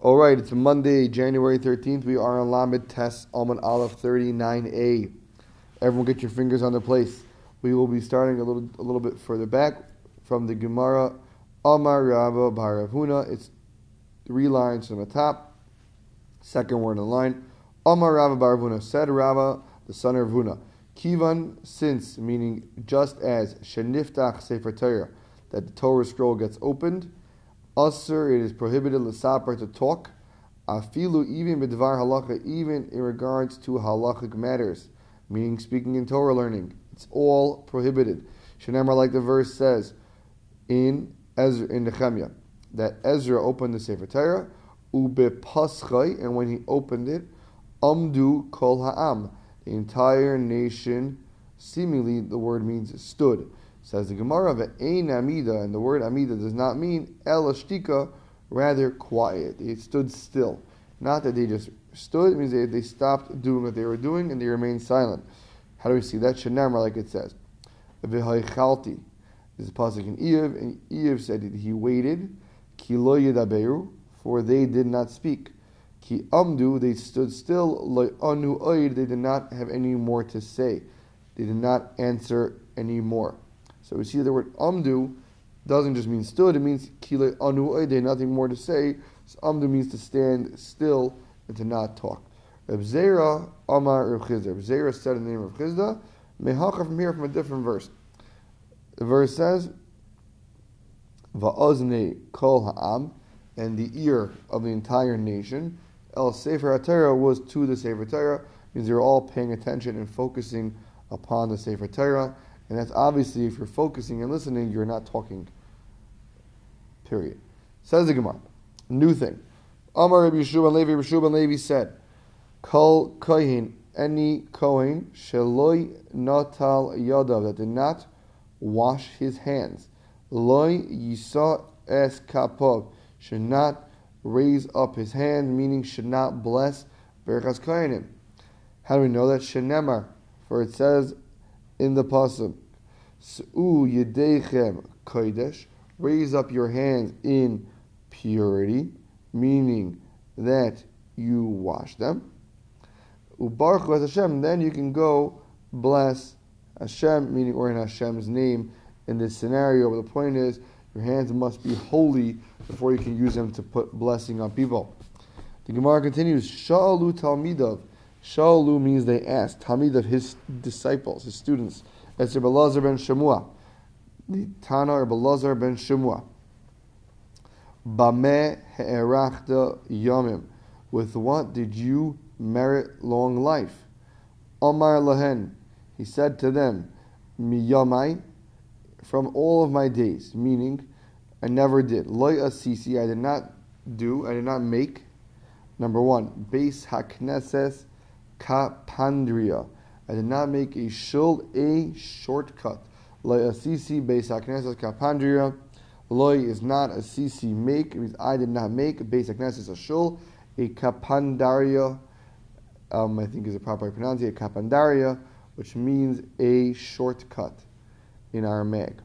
All right, it's Monday, January 13th. We are on Lamed Test Almond Aleph 39a. Everyone get your fingers on the place. We will be starting a little a little bit further back from the Gemara Amar Rava Baravuna. It's three lines from the top. Second word in the line. Amar Rava Baravuna said Rava, the son of Huna. Kivan, since, meaning just as Sheniftach Sefer Torah, that the Torah scroll gets opened, Usr, it is prohibited l'saper to talk, afilu even b'dvar halacha, even in regards to halachic matters, meaning speaking in Torah learning. It's all prohibited. Shenemar, like the verse says in Ezra, in Nehemiah, that Ezra opened the Sefer Torah, ube paschai, and when he opened it, amdu kol ha'am, the entire nation, seemingly the word means stood. Says the Gemara Ein Amida, and the word Amida does not mean El Ashtika, rather quiet. They stood still. Not that they just stood, it means they, they stopped doing what they were doing and they remained silent. How do we see that? Shanamra, like it says. V'haichalti. This is a pasuk in Eiv, and Eiv said that he waited, ki lo yedaberu, for they did not speak. Ki amdu, they stood still, lo anu oid, they did not have any more to say. They did not answer any more. So we see the word amdu doesn't just mean stood, it means kile anu oide, nothing more to say. So amdu means to stand still and to not talk. Reb Zera Amar Reb Chizda. Said in the name of Chizda, Mehacha from here from a different verse. The verse says, Va'ozne kol ha'am, and the ear of the entire nation. El Sefer HaTorah was to the Sefer Torah, means they're all paying attention and focusing upon the Sefer Torah. And that's obviously if you're focusing and listening, you're not talking. Period. Says the Gemara. New thing. Amar Rabbi Yeshua Levi, Rabbi Yeshua Levi said, Kol kohen, any kohen, sheloi natal yadav, that did not wash his hands. Loi yisa es kapov, should not raise up his hand, meaning should not bless berachas kohenim. How do we know that? Shenemar, for it says in the pasuk, "S'u yedechem kodesh," raise up your hands in purity, meaning that you wash them. Ubaruch Hashem, then you can go bless Hashem, meaning or in Hashem's name. In this scenario, but the point is, your hands must be holy before you can use them to put blessing on people. The Gemara continues, Sha'alu Talmidov. Sha'alu means they asked. Talmid of his disciples, his students. It's Rabbi ben Shemua. The Tana Rabbi Lazar ben Shemua. Bameh he'erachta yomim. With what did you merit long life? Omar lahen. He said to them, Miyamai, from all of my days, meaning I never did. Loy asisi, I did not do, I did not make. Number one, base hakneses kapandria. I did not make a shul, a shortcut. Loy asisi base hakneses kapandria. Loy is not a sisi make. It means I did not make. Base hakneses a shul, a kapandaria. Um, I think is a proper pronunciation. A kapandaria, which means a shortcut in Aramaic.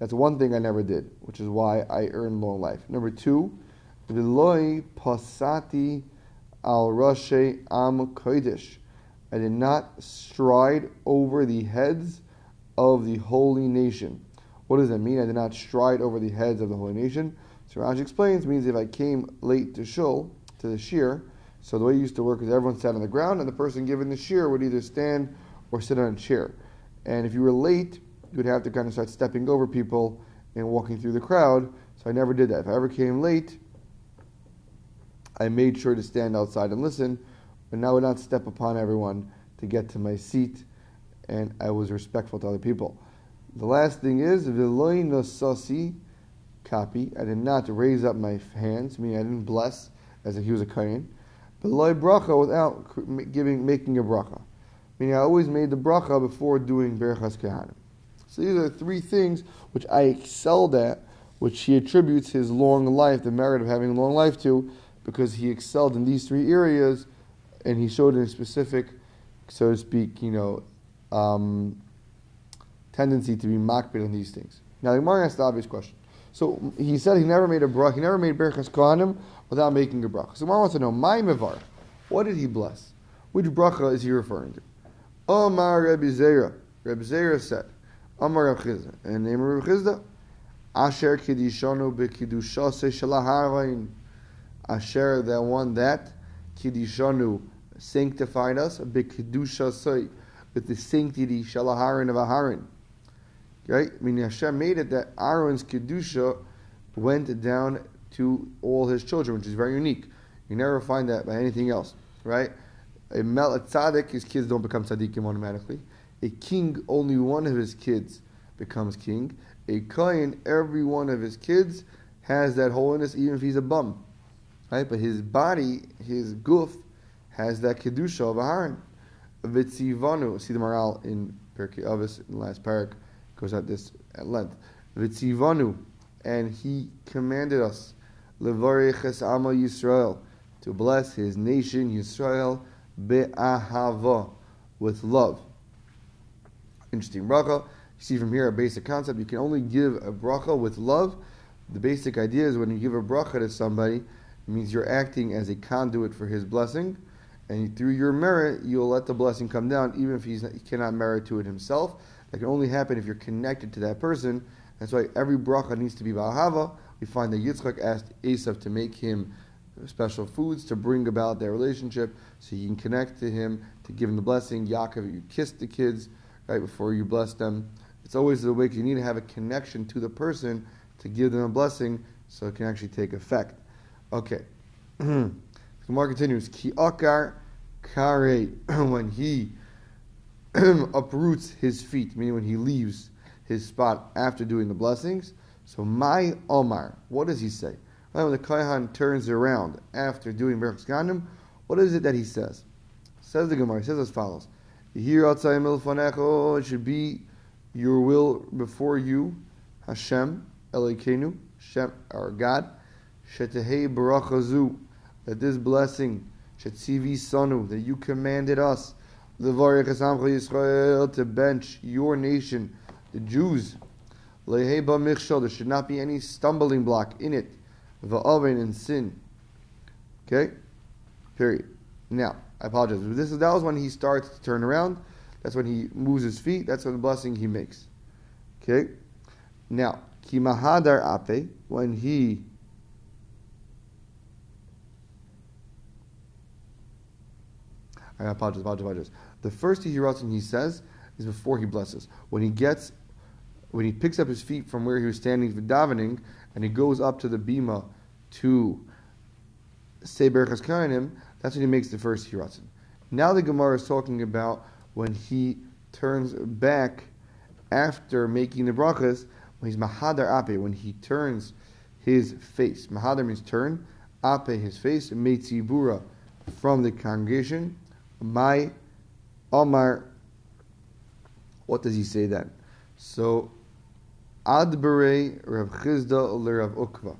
That's one thing I never did, which is why I earned long life. Number two, V'loi pasati al rashe am kodesh. I did not stride over the heads of the holy nation. What does that mean? I did not stride over the heads of the holy nation. So Rashi explains means if I came late to shul to the shir, so the way it used to work is everyone sat on the ground and the person giving the shir would either stand or sit on a chair. And if you were late, you would have to kind of start stepping over people and walking through the crowd. So I never did that. If I ever came late, I made sure to stand outside and listen, but I would not step upon everyone to get to my seat, and I was respectful to other people. The last thing is v'loy nosasi copy. I did not raise up my hands, meaning I didn't bless as if he was a but loy bracha without giving making a bracha. Meaning I always made the bracha before doing berachas kehanim. So these are three things which I excelled at, which he attributes his long life, the merit of having a long life to, because he excelled in these three areas, and he showed a specific, so to speak, you know, um, tendency to be makbid on these things. Now the Gemara asked the obvious question: So he said he never made a bracha, he never made Berachas Kohanim without making a bracha. So I want to know, my Mevar, what did he bless? Which bracha is he referring to? Omar Rebbe Zera. Rebbe Zera said, Omar Reb Chizda. And the name of Reb Chizda, Asher Kiddishanu Bekidushase Shalaharain. Asher, that one that Kiddishanu sanctified us, Bekidushase, with the sanctity Shalaharin of Aharon. Right? I mean, Hashem made it that Aaron's Kedusha went down to all his children, which is very unique. You never find that by anything else, right? A mel a tzaddik, his kids don't become tzaddikim automatically. A king, only one of his kids becomes king. A kohen, every one of his kids has that holiness, even if he's a bum, right? But his body, his guf, has that kedusha of a Aharon. Vitzivanu, see the Maharal in Pirkei Avos in the last parak goes at this at length. Vitzivanu, and he commanded us, levarich es ama Yisrael, to bless his nation Yisrael be'ahava, with love. Interesting bracha. You see from here a basic concept. You can only give a bracha with love. The basic idea is when you give a bracha to somebody, it means you're acting as a conduit for his blessing, and through your merit, you'll let the blessing come down, even if not, he cannot merit to it himself. That can only happen if you're connected to that person. That's why every bracha needs to be ba'ahava. We find that Yitzchak asked Esav to make him special foods to bring about their relationship, so he can connect to him to give him the blessing. Yaakov, you kiss the kids right before you bless them. It's always the way you need to have a connection to the person to give them a blessing, so it can actually take effect. Okay. Hmm. the Gemara continues. Ki akar kare when he uproots his feet, meaning when he leaves his spot after doing the blessings. So my Omar, what does he say? When the Kaihan turns around after doing Berachas Ganim, what is it that he says? Says the Gemara, he says as follows. Here outside Milfanecho, oh, it should be your will before you, Hashem, Elokeinu, Hashem, our God, Shetehei Barachazu, that this blessing, Shetzivi Sanu, that you commanded us, Asamcha Yisrael, to bench your nation, the Jews, Lehei Ba Michshel, there should not be any stumbling block in it, Va'aven and sin. Okay? Period. Now, I apologize. This is, that was when he starts to turn around. That's when he moves his feet. That's when the blessing he makes. Okay? Now, Kimahadar Ape, when he I apologize, apologize, apologize. The first Tehiratzin he says is before he blesses. When he gets, when he picks up his feet from where he was standing for davening, and he goes up to the bima to say Berachas Kainim, that's when he makes the first Tehiratzin. Now the Gemara is talking about when he turns back after making the brachas, when he's mahadar ape, when he turns his face. Mahadar means turn, ape his face, meitzibura from the congregation. My Omar, what does he say then? So, Adbere Rav Chizda le Rav Ukva.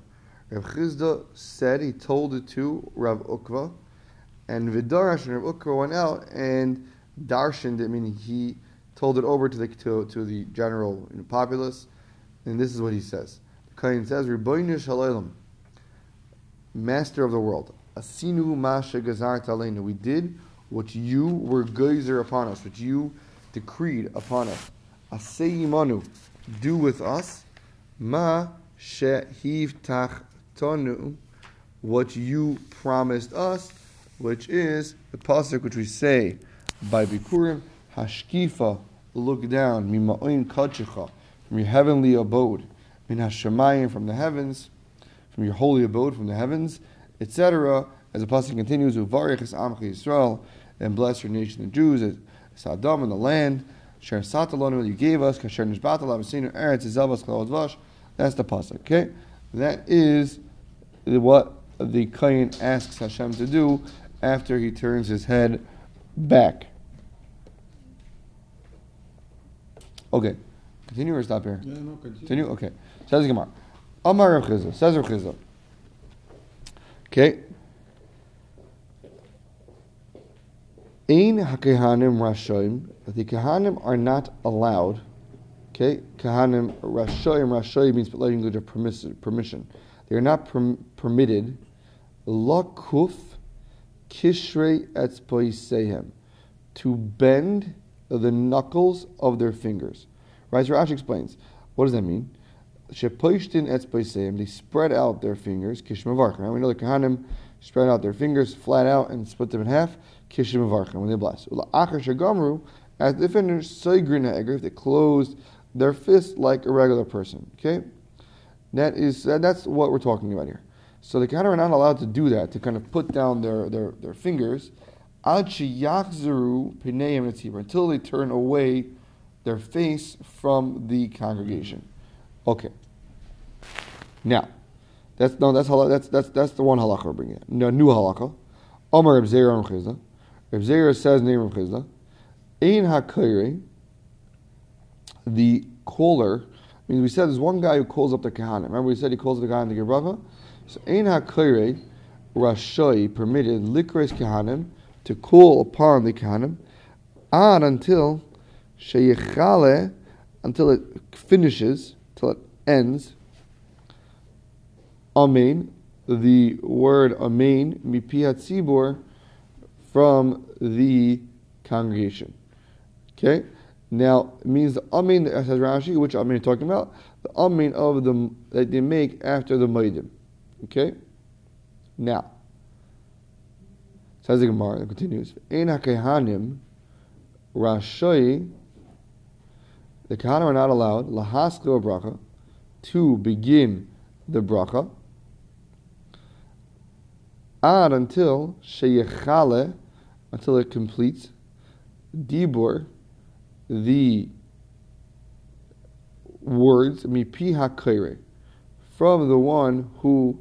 Rav Chizda said, he told it to Rav Ukva, and Vidarash and Rav Ukva went out and darshaned it, meaning he told it over to the, to, to the general you know, populace, and this is what he says. The Kain says, Riboinu Shalom, Master of the world, Asinu Masha Gazar Talenu. We did what you were geyser upon us, what you decreed upon us. Aseyimanu, do with us, ma shehiv tonu, what you promised us, which is the pasuk which we say by Bikurim, hashkifa, look down, mima'oin kachicha, from your heavenly abode, min hashemayim, from the heavens, from your holy abode, from the heavens, etc. As the pasuk continues, uvarich es amcha Yisrael, and bless your nation, the Jews, as Saddam in the land, Sher Satalonu, you gave us, Kasher Nishbatal, Abasinu, Eretz, Zelvas, Vash. That's the pasuk. Okay, that is what the Kain asks Hashem to do after he turns his head back. Okay, continue or stop here? Yeah, no, continue. Continue. Okay. Says Gemara. Amar Rav. Says Rav. Okay. Ein hakehanim rashoim. The kehanim are not allowed. Okay, kahanim rashoyim rashoyim means language of permission. They are not perm- permitted. Lakuf kishrei etzpoisehem to bend the knuckles of their fingers. Right, so Rashi explains. What does that mean? Shepoishtin etzpoisehem. They spread out their fingers. Kishmavarchem. Right? We know the kahanim spread out their fingers flat out and split them in half. Kishmavarchem when they bless. Achar shagamru. As they finished, if they closed their fist like a regular person. Okay, that is that's what we're talking about here. So the Kohanim are not allowed to do that to kind of put down their their, their fingers until they turn away their face from the congregation. Okay. Now, that's no, that's that's that's that's the one halacha we're bringing. No, new halacha. Omar Reb Reb Zeir says name of Chizda. Ein hakayre the caller, I mean, we said there's one guy who calls up the Kahanim. Remember, we said he calls the guy in the Gebracha? So, Ein HaKoire Rashoi permitted Likres Kahanim to call upon the Kahanim on until Sheyechale, until it finishes, until it ends. Amen, the word Amen, Mipiat Tzibor, from the congregation. Okay? Now, it means the amin, The says Rashi, which amin are talking about? The amin of the that they make after the maidim. Okay? Now, says the Gemara, continues. Ein hakehanim rashoi, the kahanim are not allowed, lahaskil bracha, to begin the bracha, ad until sheyechale, until it completes, dibur, the words mipi hakire from the one who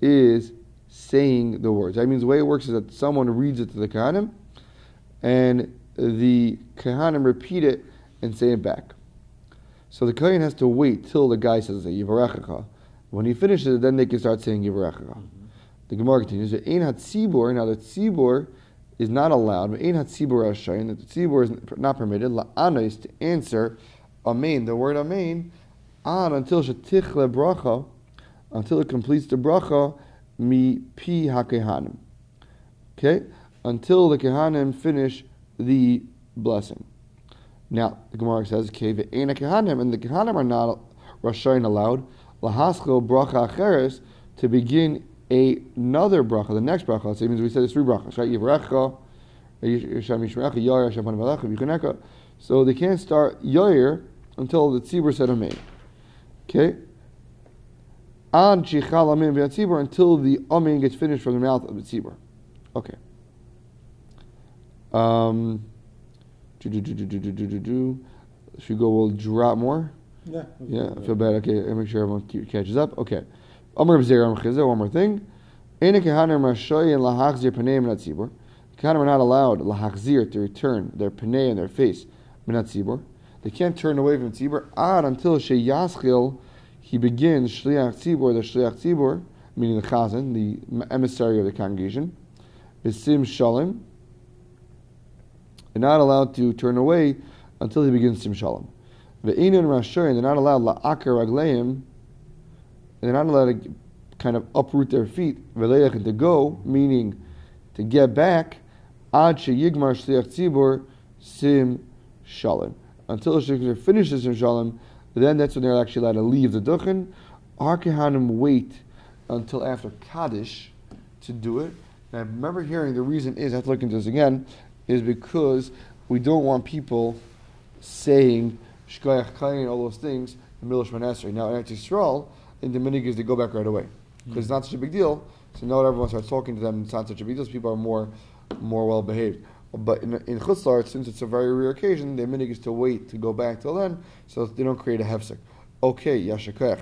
is saying the words. That means the way it works is that someone reads it to the kahanim, and the kahanim repeat it and say it back. So the kohen has to wait till the guy says yivarechacha. When he finishes it, then they can start saying yivarechacha. Mm-hmm. The Gemara continues. Ein hatzibur. Now the tzibur is not allowed. Ashayin. The tzibur is not permitted. La'anos to answer amen. The word amen on until shetichle bracha, until it completes the bracha mi pi hakehanim. Okay, until the kehanim finish the blessing. Now the Gemara says, "Okay, ve'ena kehanim," and the kehanim are not rashayin allowed. Lahasko bracha acheres to begin another bracha, the next bracha. So it means we said there's three brachas. So they can't start Yair until the tzibur said Amen. Okay? Until the Amen gets finished from the mouth of the tzibur. Okay. Um, should we go a little drop more? Yeah. Yeah, I feel bad. Okay, I make sure everyone catches up. Okay. Amr one more thing. Tzibur. Kehanim are not allowed lahachzir to return their panei and their face minat tzibur. They can't turn away from tzibur ad until sheyaschil he begins shliach tzibur, the shliach tzibur, meaning the chazan, the emissary of the congregation. Besim shalom. They're not allowed to turn away until he begins sim shalom. The Ve'inun rashoyin, they're not allowed la'akar ragleim they're not allowed to kind of uproot their feet, and to go, meaning to get back, ad yigmar shliach tzibur sim shalom. Until the finishes sim shalom, then that's when they're actually allowed to leave the duchen. Our wait until after Kaddish to do it. And I remember hearing the reason is, I have to look into this again, is because we don't want people saying Shkoyach Kayin, all those things, in middle Shemon Now, in Yisrael, in the minig is they go back right away because mm-hmm. it's not such a big deal. So now everyone starts talking to them. It's not such a big deal. So people are more more well behaved. But in in chutzlar, since it's a very rare occasion, the minig is to wait to go back till then, so they don't create a hefsek. Okay, yashakech.